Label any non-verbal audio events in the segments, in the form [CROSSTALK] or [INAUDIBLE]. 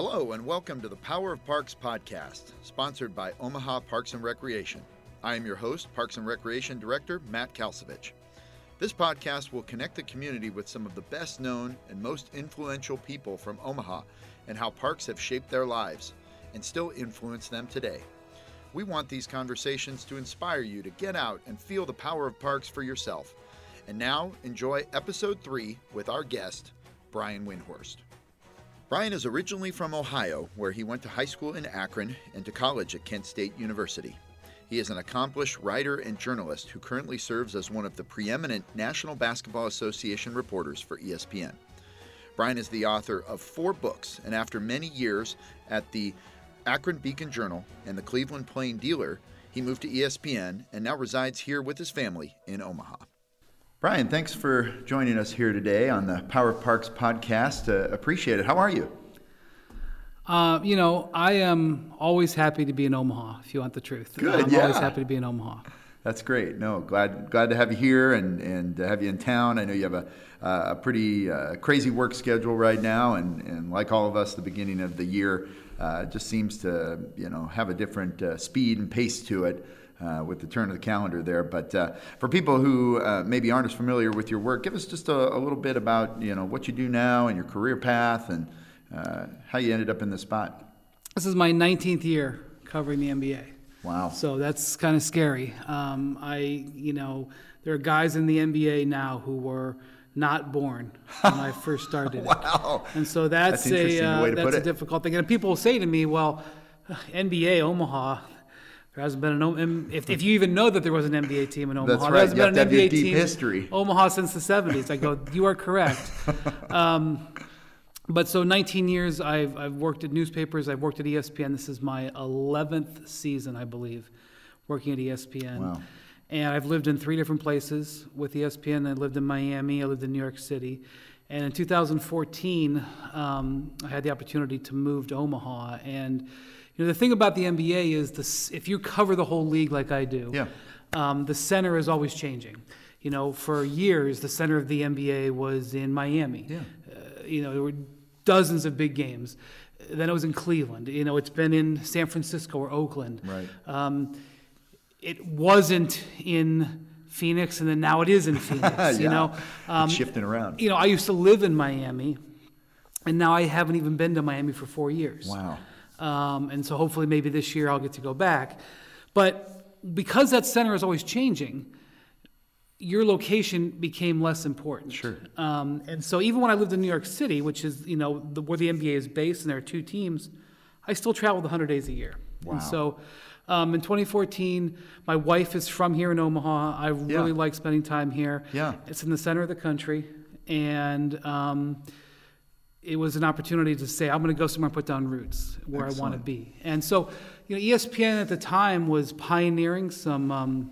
Hello, and welcome to the Power of Parks podcast, sponsored by Omaha Parks and Recreation. I am your host, Parks and Recreation Director Matt Kalcevich. This podcast will connect the community with some of the best known and most influential people from Omaha and how parks have shaped their lives and still influence them today. We want these conversations to inspire you to get out and feel the power of parks for yourself. And now, enjoy episode three with our guest, Brian Windhorst. Brian is originally from Ohio, where he went to high school in Akron and to college at Kent State University. He is an accomplished writer and journalist who currently serves as one of the preeminent National Basketball Association reporters for ESPN. Brian is the author of four books, and after many years at the Akron Beacon Journal and the Cleveland Plain Dealer, he moved to ESPN and now resides here with his family in Omaha. Brian, thanks for joining us here today on the Power of Parks podcast. Uh, appreciate it. How are you? Uh, you know, I am always happy to be in Omaha. If you want the truth, Good, I'm yeah. always happy to be in Omaha. That's great. No, glad glad to have you here and and to have you in town. I know you have a a pretty uh, crazy work schedule right now, and and like all of us, the beginning of the year uh, just seems to you know have a different uh, speed and pace to it. Uh, with the turn of the calendar there, but uh, for people who uh, maybe aren't as familiar with your work, give us just a, a, little bit about you know what you do now and your career path and uh, how you ended up in this spot. This is my 19th year covering the NBA. Wow. So that's kind of scary. Um, I, you know, there are guys in the NBA now who were not born when I [LAUGHS] first started. wow. It. And so that's, that's a uh, that's a difficult thing. And people will say to me, "Well, NBA Omaha." There hasn't been an if, if you even know that there was an NBA team in Omaha. That's right. There hasn't you been have an to have NBA deep team history. Omaha since the 70s. I go, you are correct. [LAUGHS] Um, but so 19 years I've, I've worked at newspapers i've worked at espn this is my 11th season i believe working at espn Wow. and i've lived in three different places with espn i lived in miami i lived in new york city and in 2014 um, i had the opportunity to move to omaha and you know the thing about the nba is this if you cover the whole league like i do Yeah. um, the center is always changing you know for years the center of the nba was in miami Yeah. uh, you know, there were dozens of big games. Then it was in Cleveland. You know, it's been in San Francisco or Oakland. Right. Um, it wasn't in Phoenix, and then now it is in [LAUGHS] Phoenix. yeah. You know, um, shifting around. you know, I used to live in Miami, and now I haven't even been to Miami for four years. Wow. Um, and so hopefully maybe this year I'll get to go back. But because that center is always changing, your location became less important. Sure. Um, and so even when I lived in New York City, which is you know the, where the NBA is based, and there are two teams, I still traveled 100 days a year. Wow. And so um, in 2014, my wife is from here in Omaha. I really Yeah. like spending time here. Yeah. It's in the center of the country, and um, it was an opportunity to say I'm going to go somewhere and put down roots where I want to be. And so, you know, ESPN at the time was pioneering some um,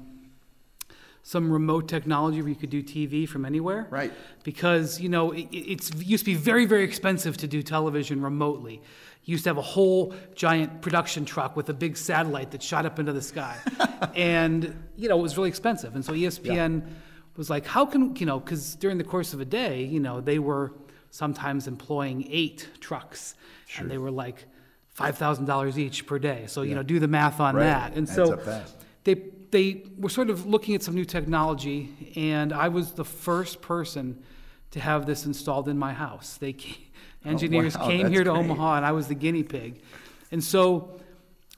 some remote technology where you could do TV from anywhere. Right. Because you know it, it's it used to be very very expensive to do television remotely. You used to have a whole giant production truck with a big satellite that shot up into the sky, [LAUGHS] and you know it was really expensive. And so ESPN was like, how can you know? Because during the course of a day, you know, they were sometimes employing eight trucks, and they were like five thousand dollars each per day. So you know, do the math on Right. that. And Adds so they they were sort of looking at some new technology, and I was the first person to have this installed in my house. They ca- oh, engineers Oh, wow, came that's here to great. Omaha, and I was the guinea pig. And so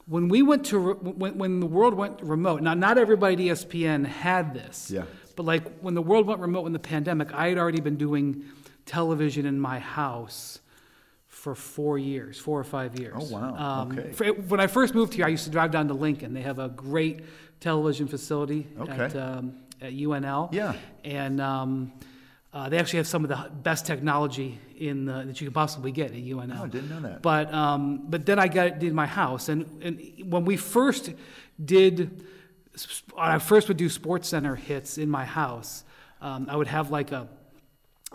when we went to when, when the world went remote, now not everybody at ESPN had this, Yeah. but like when the world went remote in the pandemic, I had already been doing television in my house for four years, four or five years. Oh, wow. Um, Okay. for- when I first moved here, I used to drive down to Lincoln. They have a great television facility Okay. at, um, at UNL. Yeah. And um, uh, they actually have some of the best technology in the, that you can possibly get at UNL. Oh, I didn't know that. But um, but then I got it in my house, and, and when we first did, I first would do SportsCenter hits in my house, um, I would have like a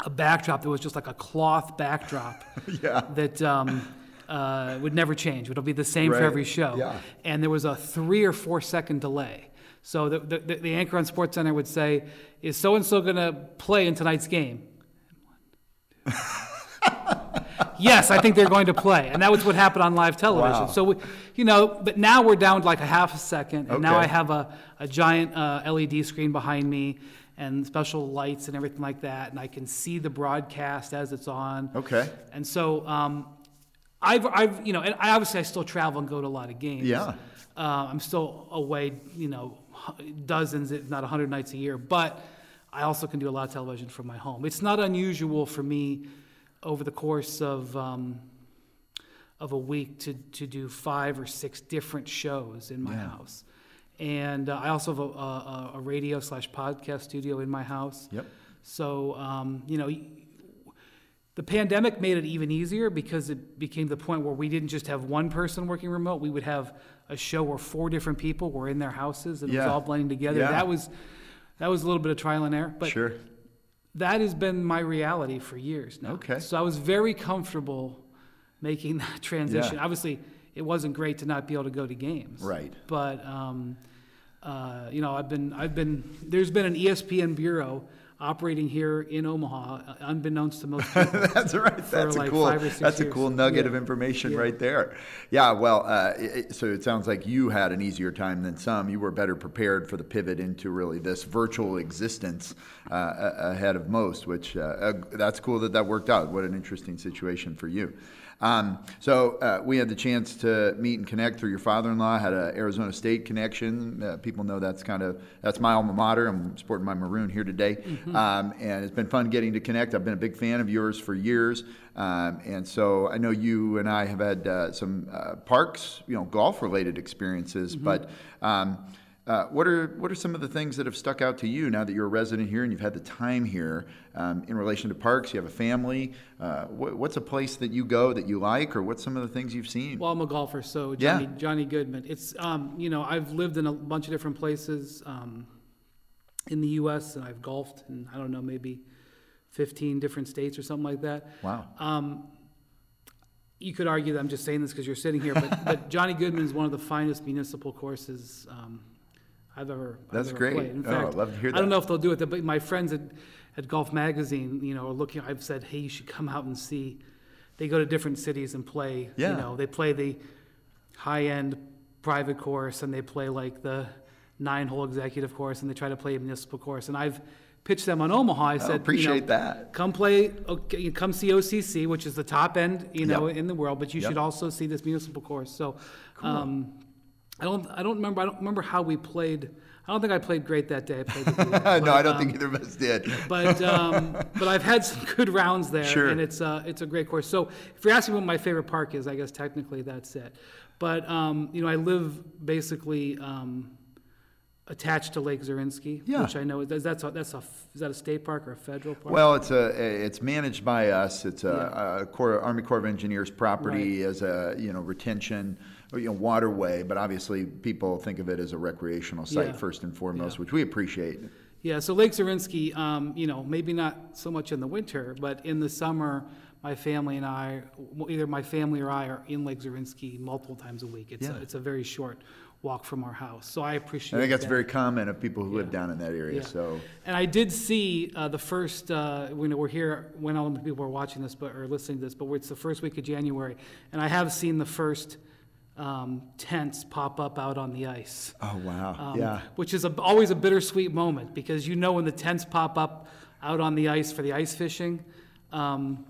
a backdrop that was just like a cloth backdrop [LAUGHS] Yeah. that um, uh, would never change. It'll be the same Right. for every show. Yeah. And there was a three or four second delay. So the, the, the anchor on SportsCenter would say, "Is so and so going to play in tonight's game?" [LAUGHS] yes, I think they're going to play, and that was what happened on live television. Wow. So, we, you know, but now we're down to like a half a second, and now I have a, a giant uh, LED screen behind me and special lights and everything like that, and I can see the broadcast as it's on. Okay. And so, um, I've, I've, you know, and I obviously I still travel and go to a lot of games. Yeah. Uh, I'm still away, you know, dozens, if not 100 nights a year, but I also can do a lot of television from my home. It's not unusual for me over the course of, um, of a week to, to do five or six different shows in my Yeah. house. And uh, I also have a, a, a radio slash podcast studio in my house. Yep. So, um, you know, the pandemic made it even easier because it became the point where we didn't just have one person working remote. We would have a show where four different people were in their houses and it was all blending together. Yeah. That was that was a little bit of trial and error, but sure. that has been my reality for years now. Okay. So I was very comfortable making [LAUGHS] that transition. Yeah. Obviously, it wasn't great to not be able to go to games. Right. But um, uh, you know, I've been I've been there's been an ESPN bureau operating here in Omaha, uh, unbeknownst to most [LAUGHS] people. that's right. That's a like cool. five or That's a years. cool nugget Yeah. of information Yeah. right there. Yeah. Well, uh, it, so it sounds like you had an easier time than some. You were better prepared for the pivot into really this virtual existence uh, ahead of most. Which uh, uh, that's cool that that worked out. What an interesting situation for you. Um, so uh, we had the chance to meet and connect through your father-in-law. Had an Arizona State connection. Uh, people know that's kind of that's my alma mater. I'm sporting my maroon here today, um, and it's been fun getting to connect. I've been a big fan of yours for years, um, and so I know you and I have had uh, some uh, parks, you know, golf-related experiences. But um, uh, what are what are some of the things that have stuck out to you now that you're a resident here and you've had the time here um, in relation to parks? You have a family. Uh, what, what's a place that you go that you like, or what's some of the things you've seen? Well, I'm a golfer, so Yeah. Johnny, Johnny Goodman. It's um, you know I've lived in a bunch of different places um, in the U.S. and I've golfed in I don't know maybe 15 different states or something like that. wow. Um, you could argue that I'm just saying this because you're sitting here, but, [LAUGHS] but Johnny Goodman is one of the finest municipal courses um, I've ever. I've That's ever great. Played. In Oh, fact, I'd love to hear that. I don't know if they'll do it, but my friends at, at Golf Magazine, you know, are looking. I've said, hey, you should come out and see. They go to different cities and play. Yeah. You know, they play the high-end private course, and they play like the nine-hole executive course, and they try to play a municipal course. And I've pitched them on Omaha. I said, you know, appreciate that. Come play, okay, come see OCC, which is the top end, you know, Yep. in the world. But you Yep. should also see this municipal course. So, um, I don't, I don't remember, I don't remember how we played. I don't think I played great that day. I you. [LAUGHS] no, I don't um, think either of us did. but um, but I've had some good rounds there, Sure. and it's uh, it's a great course. So if you're asking what my favorite park is, I guess technically that's it. But um, you know, I live basically um, attached to Lake Zorinsky, Yeah. which I know is that's a, that's a is that a state park or a federal park? Well, it's a it's managed by us. It's a, a Corps, Army Corps of Engineers property as a you know retention you know waterway, but obviously people think of it as a recreational site Yeah. first and foremost, Yeah. which we appreciate. Yeah, so Lake Zorinsky, um, you know, maybe not so much in the winter, but in the summer, my family and I, either my family or I, are in Lake Zorinsky multiple times a week. It's Yeah. a, it's a very short walk from our house, so I appreciate. I think that's that. very common of people who live down in that area. Yeah. So And I did see uh, the first, uh, when we're here, when all the people are watching this but, or listening to this, but it's the first week of January, and I have seen the first um, tents pop up out on the ice. oh wow, Um, yeah, Which is a, always a bittersweet moment because you know when the tents pop up out on the ice for the ice fishing, um,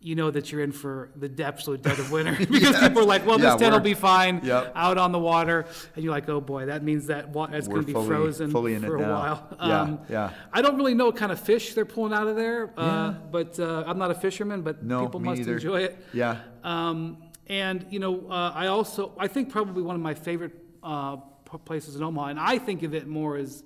you know that you're in for the absolute dead of [LAUGHS] winter [LAUGHS] because people are like, well, Yeah, this tent will be fine Yep. out on the water. And you're like, oh boy, that means that wa- it's going to be frozen fully for a now. while. Yeah, yeah. I don't really know what kind of fish they're pulling out of there, uh, Yeah. but uh, I'm not a fisherman, but No, people must either. enjoy it. yeah, Um, and you know, uh, I also I think probably one of my favorite uh, places in Omaha, and I think of it more as,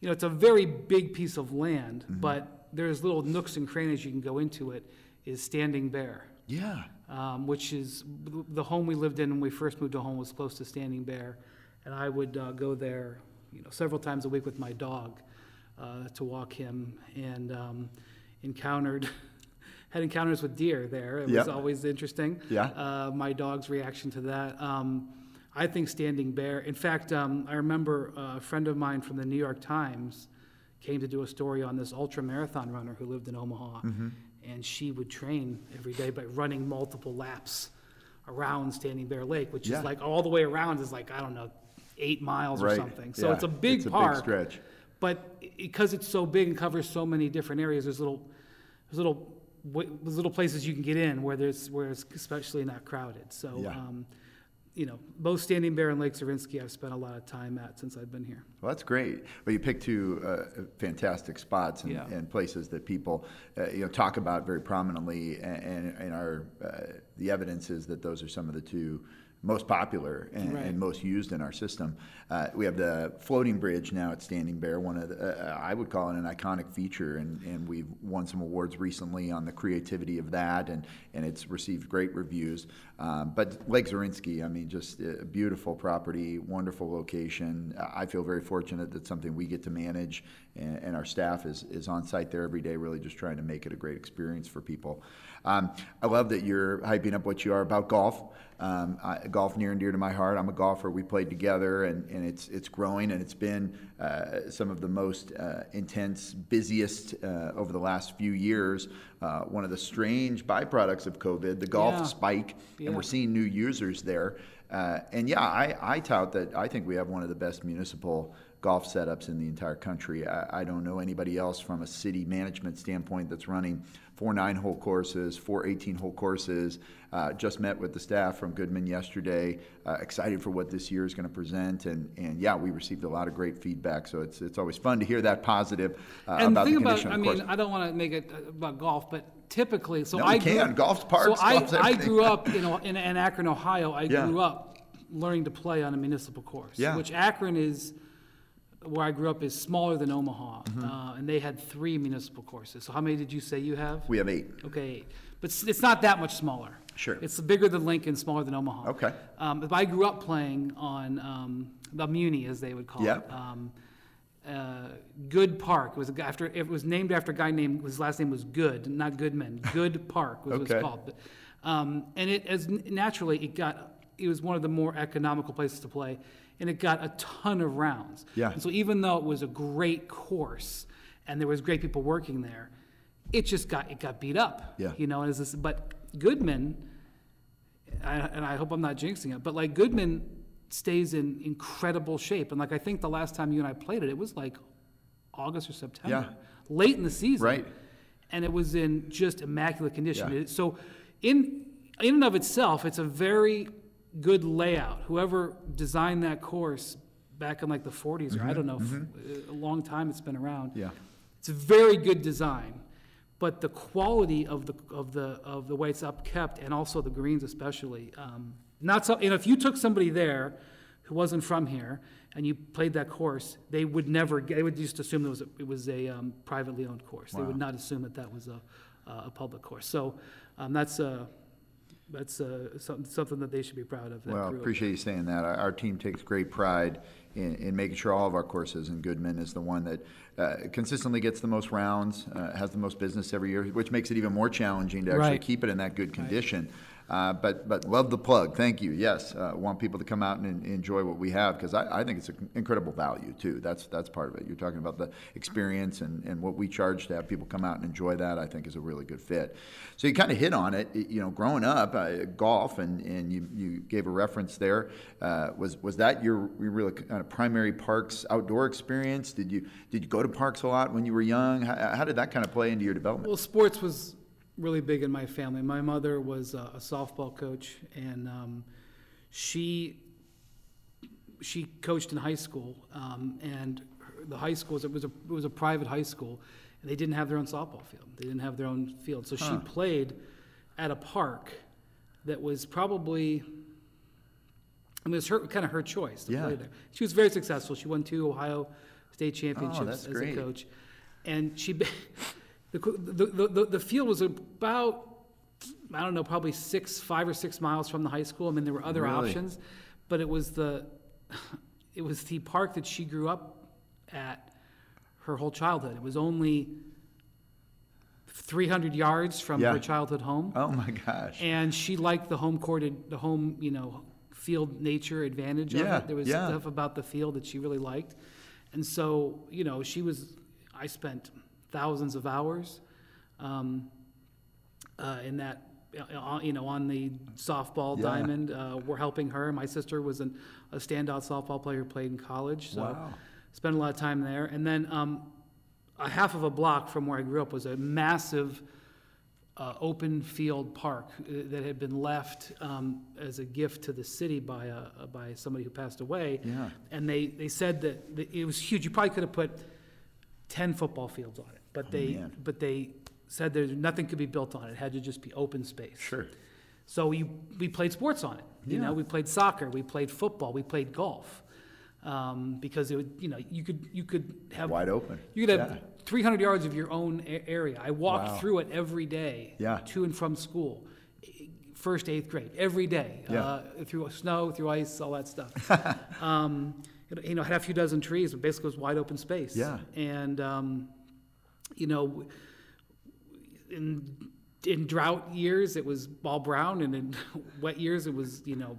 you know, it's a very big piece of land, Mm-hmm. but there's little nooks and crannies you can go into it. Is Standing Bear, yeah. um, which is the home we lived in when we first moved to home was close to Standing Bear, and I would uh, go there, you know, several times a week with my dog uh, to walk him, and um, encountered. [LAUGHS] Had encounters with deer there. It Yep. was always interesting. Yeah. Uh, my dog's reaction to that. Um, I think Standing Bear. In fact, um, I remember a friend of mine from the New York Times came to do a story on this ultra marathon runner who lived in Omaha, and she would train every day by running multiple laps around Standing Bear Lake, which Yeah. is like all the way around is like I don't know, eight miles or Right. something. So Yeah. it's a big It's a big park. stretch. But because it's so big and covers so many different areas, there's little, there's little, little places you can get in where there's, where it's especially not crowded. So, Yeah. um, you know, both Standing Bear and Lake Zorinsky, I've spent a lot of time at since I've been here. Well, that's great. But you picked two uh, fantastic spots and, Yeah. and places that people, uh, you know, talk about very prominently, and, and, are uh, the evidence is that those are some of the two most popular and, Right. and most used in our system. Uh, we have the floating bridge now at Standing Bear, one of the, uh, I would call it an iconic feature, and, and we've won some awards recently on the creativity of that, and, and it's received great reviews. Um, but Lake Zorinsky, I mean, just a beautiful property, wonderful location. I feel very fortunate that something we get to manage, and, and our staff is, is on site there every day, really just trying to make it a great experience for people. Um, I love that you're hyping up what you are about golf. Um, I, golf near and dear to my heart. I'm a golfer. We played together, and, and it's it's growing, and it's been uh, some of the most uh, intense, busiest uh, over the last few years. Uh, one of the strange byproducts of COVID, the golf Yeah. spike, and we're seeing new users there. Uh, and yeah, I, I tout that I think we have one of the best municipal golf setups in the entire country. I, I don't know anybody else from a city management standpoint that's running four nine hole courses, four 18 hole courses. Uh, just met with the staff from Goodman yesterday. Uh, excited for what this year is going to present, and and yeah, we received a lot of great feedback. So it's it's always fun to hear that positive uh, And about the thing about, I of the mean, course. I don't want to make it about golf, but typically, so No, I we grew, can. Golf's parks, So I, golf's I grew up in, in, in Akron, Ohio. I Yeah. grew up learning to play on a municipal course, Yeah. which Akron is where I grew up is smaller than Omaha, Mm-hmm. uh, and they had three municipal courses. So how many did you say you have? we have eight. Okay, eight. but it's, it's not that much smaller. Sure. It's bigger than Lincoln, smaller than Omaha. Okay. Um, but I grew up playing on um, the Muni, as they would call it. Um, uh, Good Park it was a guy after it was named after a guy named his last name was Good, not Goodman. [LAUGHS] Good Park was what Okay. it's called. But, um, and it as naturally it got it was one of the more economical places to play, and it got a ton of rounds. Yeah. And so even though it was a great course and there was great people working there, it just got it got beat up. Yeah. You know, as this, but Goodman, I, and I hope I'm not jinxing it, but like Goodman stays in incredible shape, and like I think the last time you and I played it, it was like August or September, Yeah. late in the season, Right. And it was in just immaculate condition. Yeah. So, in in and of itself, it's a very good layout. Whoever designed that course back in like the 40s, or I don't know—a long time it's been around. Mm-hmm. Yeah. It's a very good design, but the quality of the of the of the way it's upkept, and also the greens especially. Um, not so. And if you took somebody there who wasn't from here and you played that course, they would never. They would just assume it was a, it was a um, privately owned course. They would not assume that that was a a public course. So um, that's a. That's uh, something, something that they should be proud of. that Well, I appreciate you saying that. Our, our team takes great pride in, in making sure all of our courses, and Goodman is the one that uh, consistently gets the most rounds, uh, has the most business every year, which makes it even more challenging to actually Right. keep it in that good condition. Uh, but but love the plug. Thank you. Yes, uh, want people to come out and, enjoy what we have because I, I think it's an incredible value too. That's that's part of it. You're talking about the experience and, and what we charge to have people come out and enjoy that. I think is a really good fit. So you kind of hit on it. You know, growing up, uh, golf and, and you, you gave a reference there. Uh, was was that your, your really kind of primary parks outdoor experience? Did you did you go to parks a lot when you were young? How, how did that kind of play into your development? Well, sports was really big in my family. My mother was a, a softball coach, and um, she she coached in high school. Um, and her, the high school was it was a it was a private high school, and they didn't have their own softball field. They didn't have their own field, so she played at a park that was probably. I mean, it was her, kind of her choice to Yeah. play there. She was very successful. She won two Ohio state championships Oh, as great. a coach, and she [LAUGHS] the, the, the, the, field was about I don't know probably six five or six miles from the high school. I mean, there were other Really? options, but it was the [LAUGHS] it was the park that she grew up at her whole childhood. It was only 300 yards from Yeah. her childhood home Oh my gosh! and she liked the home courted the home you know field nature advantage Yeah, of it there was yeah. stuff about the field that she really liked and so you know she was i spent thousands of hours um, uh, in that, uh, you know, on the softball Yeah. diamond. Uh, we're helping her. My sister was an, a standout softball player who played in college. So Wow. spent a lot of time there. And then um, a half of a block from where I grew up was a massive uh, open field park uh, that had been left um, as a gift to the city by a, by somebody who passed away. Yeah. And they, they said that it was huge. You probably could have put ten football fields on it, but they Oh, man. but they said there's nothing could be built on it. It had to just be open space. Sure. So we, we played sports on it. You Yeah. know, we played soccer, we played football, we played golf. Um, because it would, you know, you could, you could have. Wide open. You could have Yeah. 300 yards of your own a- area. I walked Wow. through it every day. Yeah. To and from school. First, eighth grade, every day. Yeah. Uh, through snow, through ice, all that stuff. [LAUGHS] um, it- you know, had a few dozen trees, but basically it was wide open space. Yeah. And, um, you know, in in drought years it was ball brown, and in [LAUGHS] wet years it was you know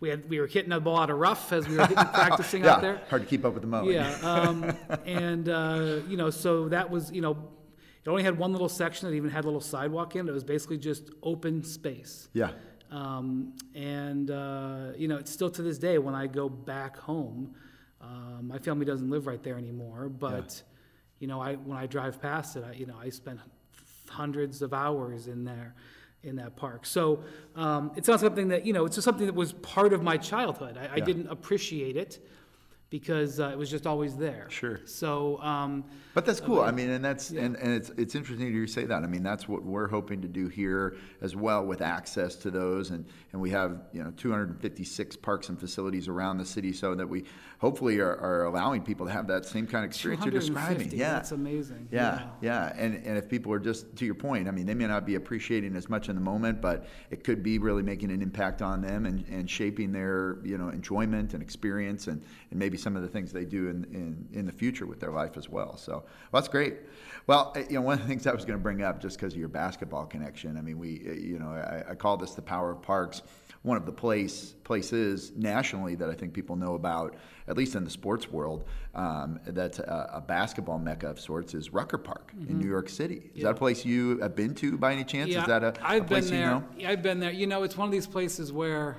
we had we were hitting the ball out of rough as we were hitting, [LAUGHS] practicing yeah. out there. Hard to keep up with the mowing. Yeah, um, [LAUGHS] and uh, you know, so that was you know, it only had one little section that even had a little sidewalk in. it. It was basically just open space. Yeah. Um, and uh, you know, it's still to this day when I go back home, um, my family doesn't live right there anymore. But you know, I when I drive past it, I you know, I spent hundreds of hours in there in that park. So um, it's not something that you know, it's just something that was part of my childhood. I, I Yeah. didn't appreciate it because uh, it was just always there. Sure. So. Um, But that's cool. I mean, and that's Yeah. and, and it's it's interesting to hear you say that. I mean, that's what we're hoping to do here as well with access to those, and and we have you know 256 parks and facilities around the city, so that we hopefully are, are allowing people to have that same kind of experience you're describing. Yeah, That's amazing. Yeah, yeah, and and if people are just to your point, I mean, they may not be appreciating as much in the moment, but it could be really making an impact on them and, and shaping their you know enjoyment and experience and, and maybe some of the things they do in, in, in the future with their life as well. So well, that's great. Well, uh, you know, one of the things I was going to bring up just because of your basketball connection. I mean, we uh, you know I, I call this the power of parks. One of the place places nationally that I think people know about, at least in the sports world, um, that's a, a basketball mecca of sorts is Rucker Park in New York City. Is that a place you have been to by any chance? Yeah, is that a, a I've place been you there. know? I've been there. You know, it's one of these places where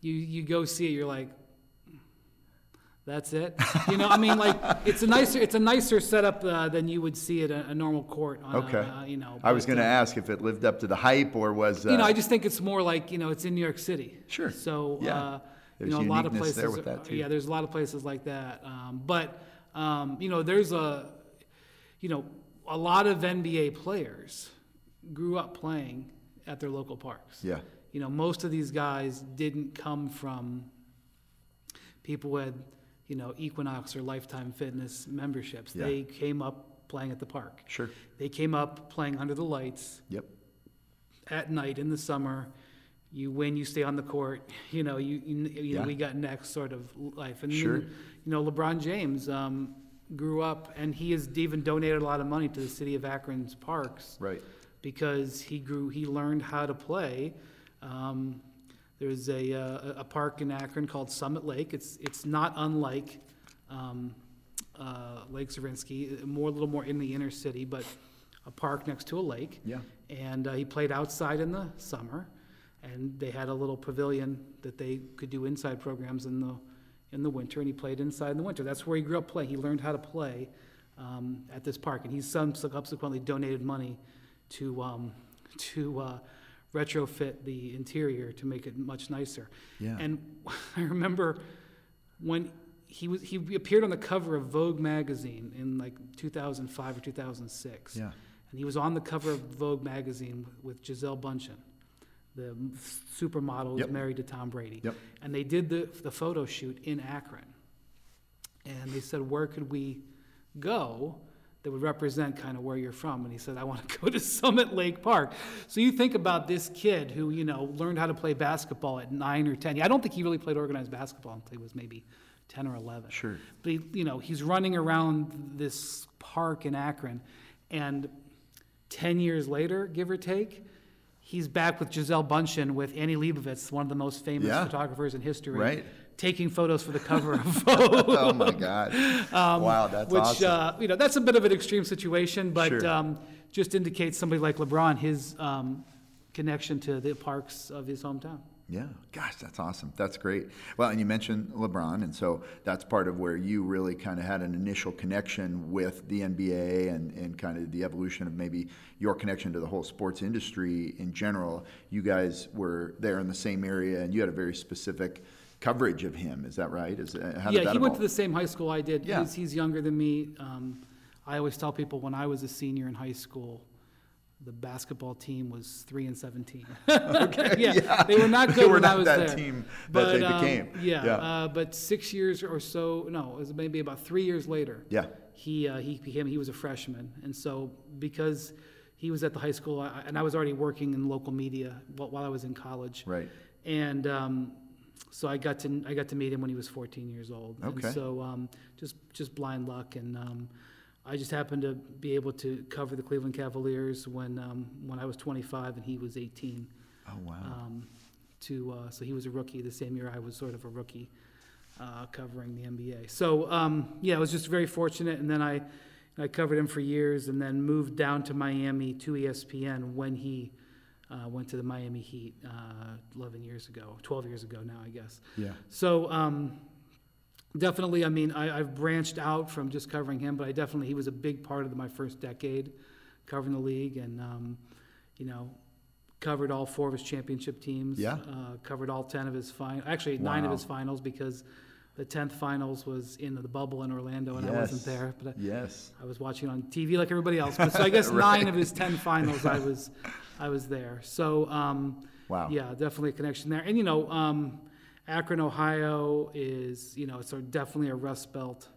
you you go see it, you're like, that's it. You know, I mean, like it's a nicer it's a nicer setup uh, than you would see at a, a normal court. On Okay. A, uh, you know, I was going to uh, ask if it lived up to the hype or was. Uh, you know, I just think it's more like you know, it's in New York City. Sure. So Yeah. uh, you know, a lot of places. there with that, too. Yeah, there's a lot of places like that. Um, but um, you know, there's a, you know, a lot of NBA players grew up playing at their local parks. yeah. You know, most of these guys didn't come from people who had, you know, Equinox or Lifetime Fitness memberships. Yeah. They came up playing at the park. Sure. They came up playing under the lights Yep. at night in the summer. You win, you stay on the court. [LAUGHS] You know, you you, you know, we got next sort of life. And Sure. then, you know, LeBron James um, grew up, and he has even donated a lot of money to the city of Akron's parks Right. because he grew, he learned how to play. Um, there's a, uh, a park in Akron called Summit Lake. It's it's not unlike um, uh, Lake Zorinsky, more a little more in the inner city, but a park next to a lake. Yeah. And uh, he played outside in the summer, and they had a little pavilion that they could do inside programs in the in the winter, and he played inside in the winter. That's where he grew up playing. He learned how to play um, at this park, and some subsequently donated money to um, to uh, retrofit the interior to make it much nicer. Yeah. And [LAUGHS] I remember when he was he appeared on the cover of Vogue magazine in like 2005 or 2006. Yeah. And he was on the cover of Vogue magazine with Gisele Bündchen, the supermodel Yep. married to Tom Brady. Yep. And they did the the photo shoot in Akron. And they said, "Where could we go?" That would represent kind of where you're from, and he said, "I want to [LAUGHS] go to Summit Lake Park." So you think about this kid who, you know, learned how to play basketball at nine or ten. I don't think he really played organized basketball until he was maybe ten or eleven. Sure. But he, you know, he's running around this park in Akron, and ten years later, give or take, he's back with Gisele Bündchen with Annie Leibovitz, one of the most famous Yeah. photographers in history, Right. Taking photos for the cover of Vogue. [LAUGHS] Oh my God. [LAUGHS] wow, that's which awesome. uh, you know that's a bit of an extreme situation, but Sure. um, just indicates somebody like LeBron, his um, connection to the parks of his hometown. Yeah, gosh, that's awesome. That's great. Well, and you mentioned LeBron, and so that's part of where you really kind of had an initial connection with the NBA and, and kind of the evolution of maybe your connection to the whole sports industry in general. You guys were there in the same area, and you had a very specific coverage of him. Is that right? Is uh, how yeah, that he went evolve? to the same high school I did. Yeah. He's, he's younger than me. Um, I always tell people when I was a senior in high school, the basketball team was three and seventeen. [LAUGHS] Okay, yeah, they were not [LAUGHS] good They were when not I was that there. team that but, they um, became. yeah, Yeah. Uh, but six years or so, no, it was maybe about three years later. Yeah. he uh, he became he was a freshman, and so because he was at the high school, I, and I was already working in local media while, while I was in college. Right. And um, so I got to I got to meet him when he was 14 years old. Okay. And so um, just just blind luck, and um, I just happened to be able to cover the Cleveland Cavaliers when um, when I was 25 and he was 18. Oh wow. Um, to uh, so he was a rookie the same year I was sort of a rookie uh, covering the NBA. So um, yeah, I was just very fortunate, and then I I covered him for years, and then moved down to Miami to ESPN when he uh, went to the Miami Heat uh, 11 years ago, 12 years ago now, I guess. yeah. So um, definitely, I mean, I, I've branched out from just covering him, but I definitely he was a big part of my first decade covering the league, and um, you know, covered all four of his championship teams. Yeah. Uh, covered all ten of his final, actually nine of his finals because the tenth finals was in the bubble in Orlando, and I wasn't there, but. I, Yes. I was watching on TV like everybody else, but so I [LAUGHS] guess Right. nine of his ten finals, I was, [LAUGHS] I was there. So, um, Wow. yeah, definitely a connection there. And you know, um, Akron, Ohio is you know it's definitely a Rust Belt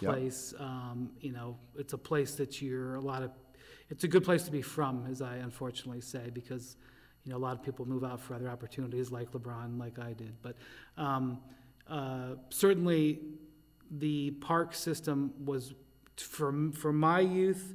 Yep. place. Um, you know, it's a place that you're a lot of. It's a good place to be from, as I unfortunately say, because you know a lot of people move out for other opportunities, like LeBron, like I did. But um, uh, certainly, the park system was for for my youth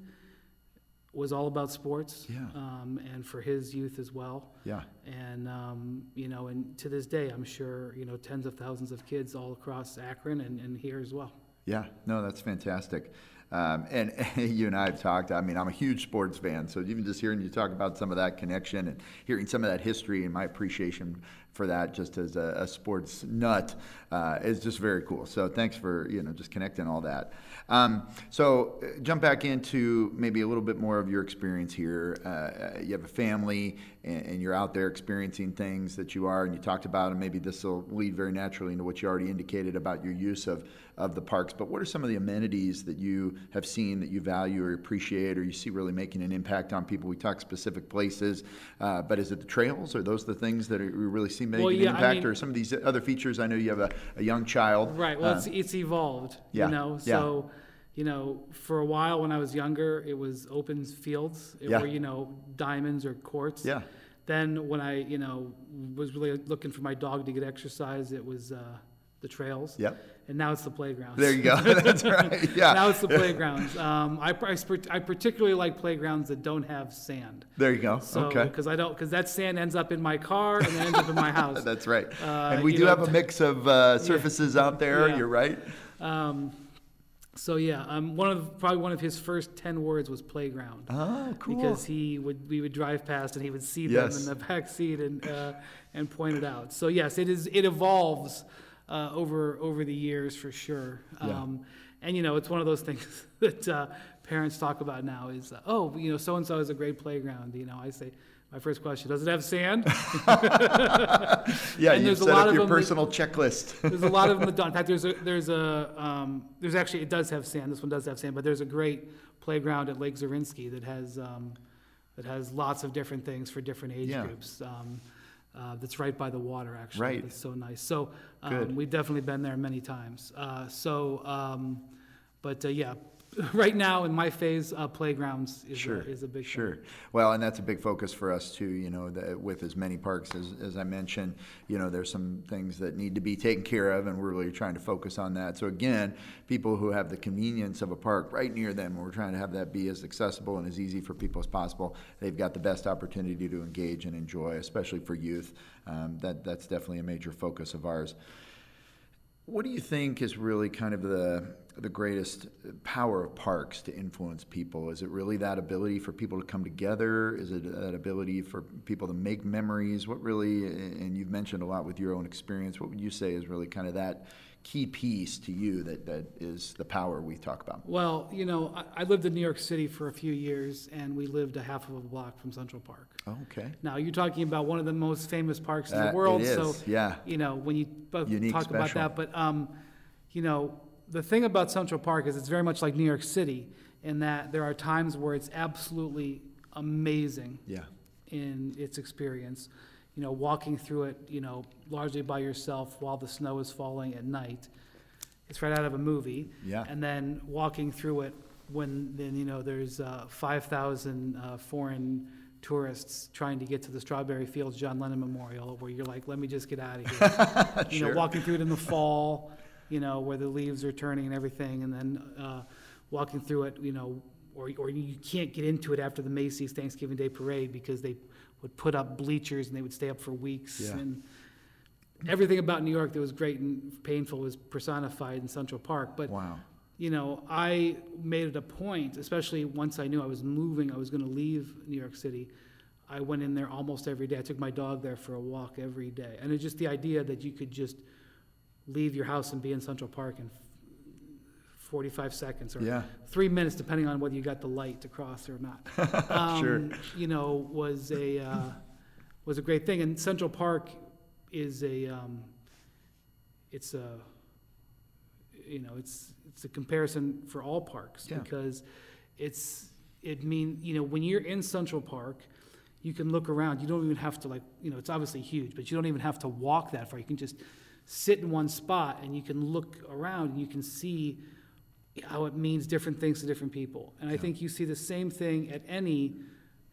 was all about sports, Yeah. um, and for his youth as well. Yeah. And um, you know, and to this day, I'm sure you know tens of thousands of kids all across Akron and, and here as well. Yeah, no, that's fantastic. Um, and [LAUGHS] you and I have talked. I mean, I'm a huge sports fan, so even just hearing you talk about some of that connection and hearing some of that history and my appreciation for that, just as a, a sports nut, uh, is just very cool. So thanks for you know just connecting all that. Um, so uh, jump back into maybe a little bit more of your experience here. Uh, you have a family, and, and you're out there experiencing things that you are, and you talked about, and maybe this will lead very naturally into what you already indicated about your use of of the parks. But what are some of the amenities that you have seen that you value or appreciate, or you see really making an impact on people? We talk specific places, uh, but is it the trails? Are those the things that are, you really see making Well, yeah, an I impact, mean- or some of these other features? I know you have a, a young child. Right. Well, Uh, it's it's evolved. yeah, You know. yeah. So, you know, for a while when I was younger, it was open fields. It Yeah. were you know diamonds or quartz. Yeah. Then when I you know was really looking for my dog to get exercise, it was uh, the trails. Yep. And now it's the playgrounds. There you go. [LAUGHS] That's right. Yeah. now it's the playgrounds. Um, I, I, I particularly like playgrounds that don't have sand. There you go. So, okay. Because I don't, because that sand ends up in my car and then ends up in my [LAUGHS] house. That's right. Uh, and we do know, have a mix of uh, surfaces out there. Yeah. You're right. Um, so yeah, um, one of probably one of his first ten words was playground. Oh, cool. Because he would, we would drive past and he would see Yes. them in the back seat and uh, and point it out. So yes, it is. It evolves uh, over over the years for sure. Yeah. Um, and you know, it's one of those [LAUGHS] things that uh, parents talk about now. Is uh, oh, you know, so and so is a great playground. You know, I say. My first question: Does it have sand? [LAUGHS] yeah, you there's a set lot up of your them that- personal checklist. [LAUGHS] There's a lot of them that don't. In fact, there's a there's a um, there's actually it does have sand. This one does have sand, but there's a great playground at Lake Zorinsky that has um, that has lots of different things for different age Yeah. groups. Um, uh, that's right by the water, actually. Right. It's so nice. So Good. um, we've definitely been there many times. Uh, so, um, but uh, yeah, [LAUGHS] right now in my phase, uh, playgrounds is Sure, a, is a big thing. Sure. Well, and that's a big focus for us too. You know, that with as many parks as, as I mentioned, you know, there's some things that need to be taken care of, and we're really trying to focus on that. So again, people who have the convenience of a park right near them, we're trying to have that be as accessible and as easy for people as possible. They've got the best opportunity to engage and enjoy, especially for youth. Um, that that's definitely a major focus of ours. What do you think is really kind of the the greatest power of parks to influence people? Is it really that ability for people to come together? Is it that ability for people to make memories? What really, and you've mentioned a lot with your own experience, what would you say is really kind of that key piece to you that, that is the power we talk about? Well, you know, I, I lived in New York City for a few years, and we lived a half of a block from Central Park. Oh, okay. Now, you're talking about one of the most famous parks in Uh, the world, so yeah. you know when you Unique, talk about that. But um, you know, the thing about Central Park is it's very much like New York City in that there are times where it's absolutely amazing Yeah. in its experience. You know, walking through it, you know, largely by yourself while the snow is falling at night. It's right out of a movie. Yeah. And then walking through it when then you know there's uh, 5,000 uh, foreign tourists trying to get to the Strawberry Fields John Lennon Memorial, where you're like, let me just get out of here. [LAUGHS] you know, walking through it in the fall, you know, where the leaves are turning and everything, and then uh, walking through it, you know, or, or you can't get into it after the Macy's Thanksgiving Day Parade because they would put up bleachers and they would stay up for weeks. Yeah. And everything about New York that was great and painful was personified in Central Park. But Wow. you know, I made it a point, especially once I knew I was moving, I was going to leave New York City. I went in there almost every day. I took my dog there for a walk every day. And it's just the idea that you could just leave your house and be in Central Park in 45 seconds or Yeah. three minutes, depending on whether you got the light to cross or not. [LAUGHS] Um, Sure. You know, was a uh, was a great thing. And Central Park is a um, it's a you know it's it's a comparison for all parks Yeah. because it's it mean you know when you're in Central Park. You can look around. You don't even have to like, you know, it's obviously huge, but you don't even have to walk that far. You can just sit in one spot and you can look around and you can see how it means different things to different people. And I think you see the same thing at any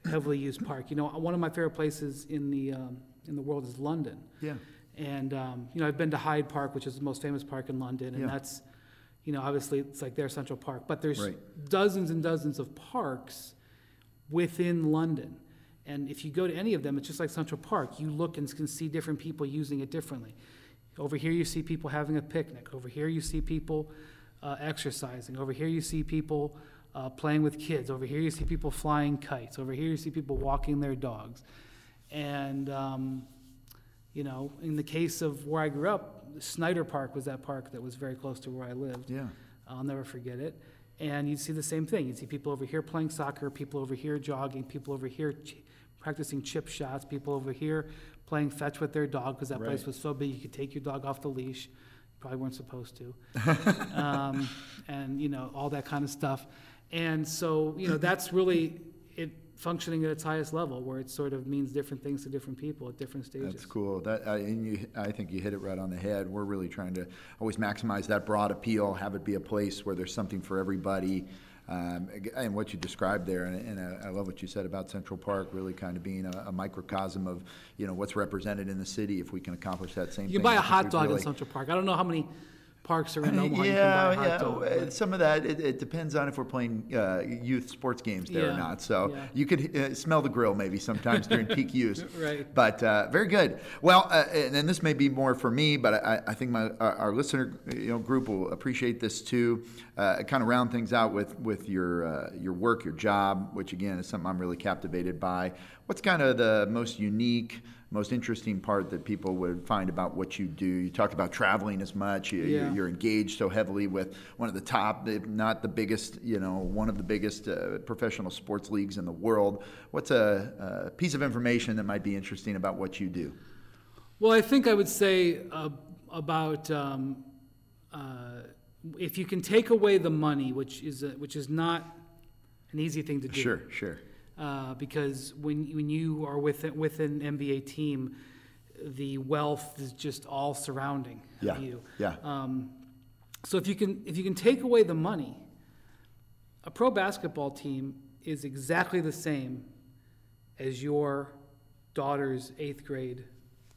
heavily used park. You know, one of my favorite places in the um, in the world is London. Yeah. And um, you know, I've been to Hyde Park, which is the most famous park in London, and Yeah. that's, you know, obviously it's like their Central Park. But there's Right. dozens and dozens of parks within London. And if you go to any of them, it's just like Central Park. You look and can see different people using it differently. Over here, you see people having a picnic. Over here, you see people uh, exercising. Over here, you see people uh, playing with kids. Over here, you see people flying kites. Over here, you see people walking their dogs. And, um, you know, in the case of where I grew up, Snyder Park was that park that was very close to where I lived. Yeah. I'll never forget it. And you'd see the same thing. You'd see people over here playing soccer, people over here jogging, people over here ch- practicing chip shots, people over here playing fetch with their dog because that place was so big you could take your dog off the leash. Probably weren't supposed to. [LAUGHS] um, and, you know, all that kind of stuff. And so, you know, that's really it functioning at its highest level where it sort of means different things to different people at different stages. That's cool. That, I, and you, I think you hit it right on the head. We're really trying to always maximize that broad appeal, have it be a place where there's something for everybody. Um, and what you described there, and, and I, I love what you said about Central Park, really kind of being a, a microcosm of you know what's represented in the city. If we can accomplish that same You thing, can buy a hot dog really- in Central Park. I don't know how many parks are in [LAUGHS] Omaha. yeah, you can buy a hot yeah. Some of that it, it depends on if we're playing uh, youth sports games there or not. So yeah. you could uh, smell the grill maybe sometimes during peak [LAUGHS] use. Right. But uh, very good. Well, uh, and, and this may be more for me, but I, I think my our, our listener you know group will appreciate this too. Uh, kind of round things out with with your uh, your work, your job, which again is something I'm really captivated by. What's kind of the most unique? Most interesting part that people would find about what you do. You talk about traveling as much. You, Yeah. You're engaged so heavily with one of the top, if not the biggest, you know, one of the biggest uh, professional sports leagues in the world. What's a, a piece of information that might be interesting about what you do? Well, I think I would say uh, about um, uh, if you can take away the money, which is a, which is not an easy thing to do. Sure, sure. Uh, because when when you are with with an NBA team, the wealth is just all surrounding Yeah, you. yeah. Um, so if you can if you can take away the money, a pro basketball team is exactly the same as your daughter's eighth grade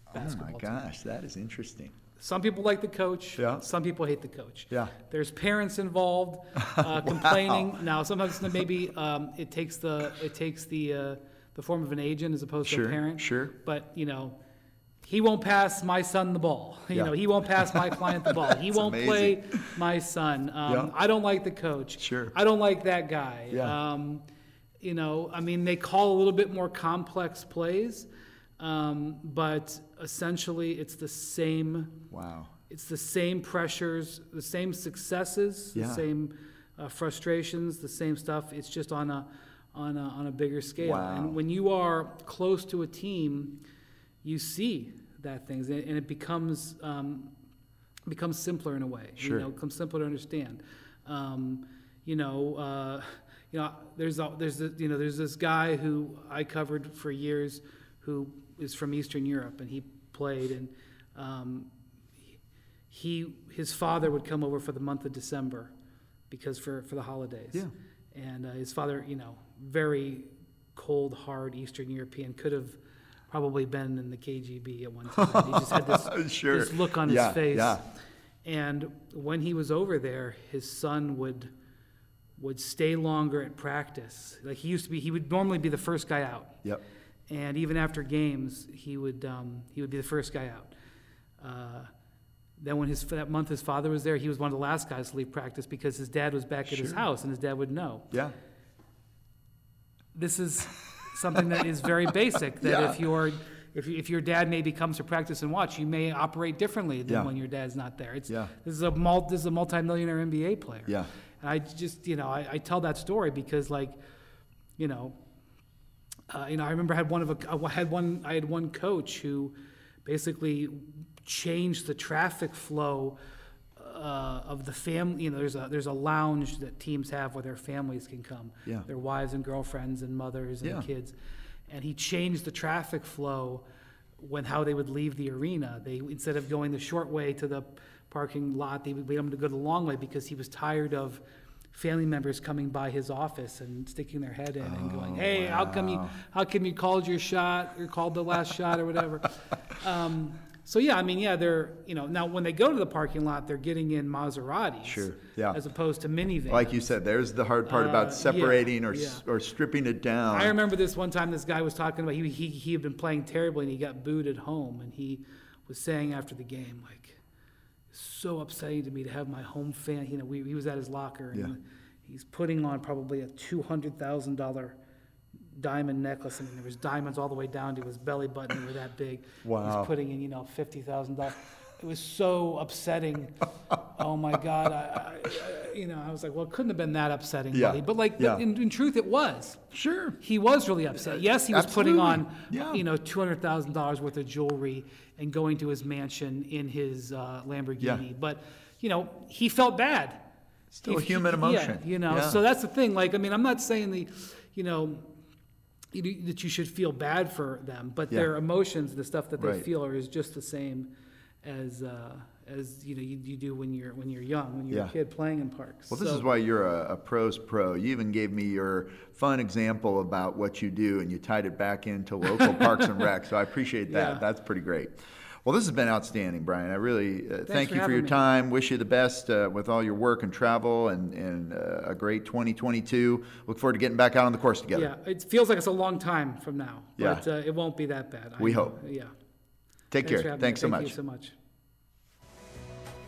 Oh basketball my team. gosh, that is interesting. Some people like the coach. Yeah. Some people hate the coach. Yeah. There's parents involved [LAUGHS] uh, complaining. Now, sometimes maybe um, it takes the it takes the uh, the form of an agent as opposed to a parent. sure. But you know, he won't pass my son the ball. [LAUGHS] You Yeah. know, he won't pass my client the ball. [LAUGHS] He won't play my son. Um, Yeah. I don't like the coach. Sure. I don't like that guy. Yeah. Um, you know, I mean, they call a little bit more complex plays, um, but essentially it's the same. Wow. It's the same pressures, the same successes, Yeah. the same uh, frustrations, the same stuff. It's just on a on a on a bigger scale. Wow. And when you are close to a team, you see that things, and it becomes um, becomes simpler in a way. Sure. You know, it becomes simpler to understand. Um, you know, uh, you know, there's a, there's a, you know there's this guy who I covered for years, who is from Eastern Europe, and he played and. Um, he his father would come over for the month of December because for for the holidays. Yeah. And uh, his father, you know, very cold, hard Eastern European, could have probably been in the KGB at one time. He just had this, [LAUGHS] Sure. this look on Yeah, his face. yeah. And when he was over there, his son would would stay longer at practice. Like he used to be, he would normally be the first guy out. Yep. And even after games, he would um, he would be the first guy out. Uh, then when his that month his father was there, he was one of the last guys to leave practice because his dad was back at his house, and his dad would know. Yeah. This is something that is very basic. [LAUGHS] That Yeah. if your if, if your dad maybe comes to practice and watch, you may operate differently than Yeah. when your dad's not there. It's Yeah. this is a mul- this is a multimillionaire NBA player. Yeah. And I just, you know, I, I tell that story because, like, you know, uh, you know, I remember I had one of a, I had one, I had one coach who basically changed the traffic flow uh, of the family. You know, there's a there's a lounge that teams have where their families can come, Yeah. their wives and girlfriends and mothers and Yeah. kids, and he changed the traffic flow when how they would leave the arena. They instead of going the short way to the parking lot, they would wait them to go the long way because he was tired of family members coming by his office and sticking their head in and going, "Hey, how come you how come you called your shot or called the last shot or whatever?" [LAUGHS] Um, so yeah, I mean, yeah, they're you know now when they go to the parking lot, they're getting in Maseratis, Sure, yeah. as opposed to minivans. Like you said, there's the hard part Uh, about yeah, separating or yeah. or stripping it down. I remember this one time this guy was talking about he, he, he had been playing terribly and he got booed at home and he was saying after the game like so upsetting to me to have my home fan you know we, he was at his locker and Yeah. he's putting on probably a $200,000 diamond necklace I mean there was diamonds all the way down to his belly button they were that big Wow. he's putting in you know $50,000 it was so upsetting oh my god I, I, you know I was like well it couldn't have been that upsetting Yeah. buddy but like Yeah. but in, in truth it was Sure. he was really upset. Yes, he was putting on, Yeah. you know, two hundred thousand dollars worth of jewelry and going to his mansion in his uh, Lamborghini. Yeah. But, you know, he felt bad. Still a He- human he- emotion. Yeah, you know, Yeah. so that's the thing. Like, I mean, I'm not saying the, you know, you- that you should feel bad for them, but their emotions, the stuff that they Right. feel, are is just the same as uh, as you know you, you do when you're when you're young, when you're Yeah. a kid playing in parks. Well, this So- is why you're a, a pros pro. You even gave me your fun example about what you do, and you tied it back into local [LAUGHS] parks and rec. So I appreciate that. Yeah. That's pretty great. Well, this has been outstanding, Brian. I really uh, thank for you for your me. time. Wish you the best uh, with all your work and travel, and, and uh, a great 2022. Look forward to getting back out on the course together. Yeah, it feels like it's a long time from now, Yeah. but uh, it won't be that bad. We know. hope. Yeah. Take Thanks care. me. Thanks so Thank much. you so much.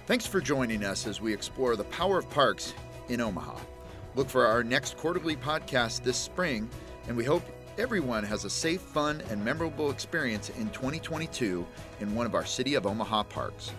Thanks for joining us as we explore the power of parks in Omaha. Look for our next quarterly podcast this spring, and we hope everyone has a safe, fun, and memorable experience in 2022 in one of our City of Omaha parks.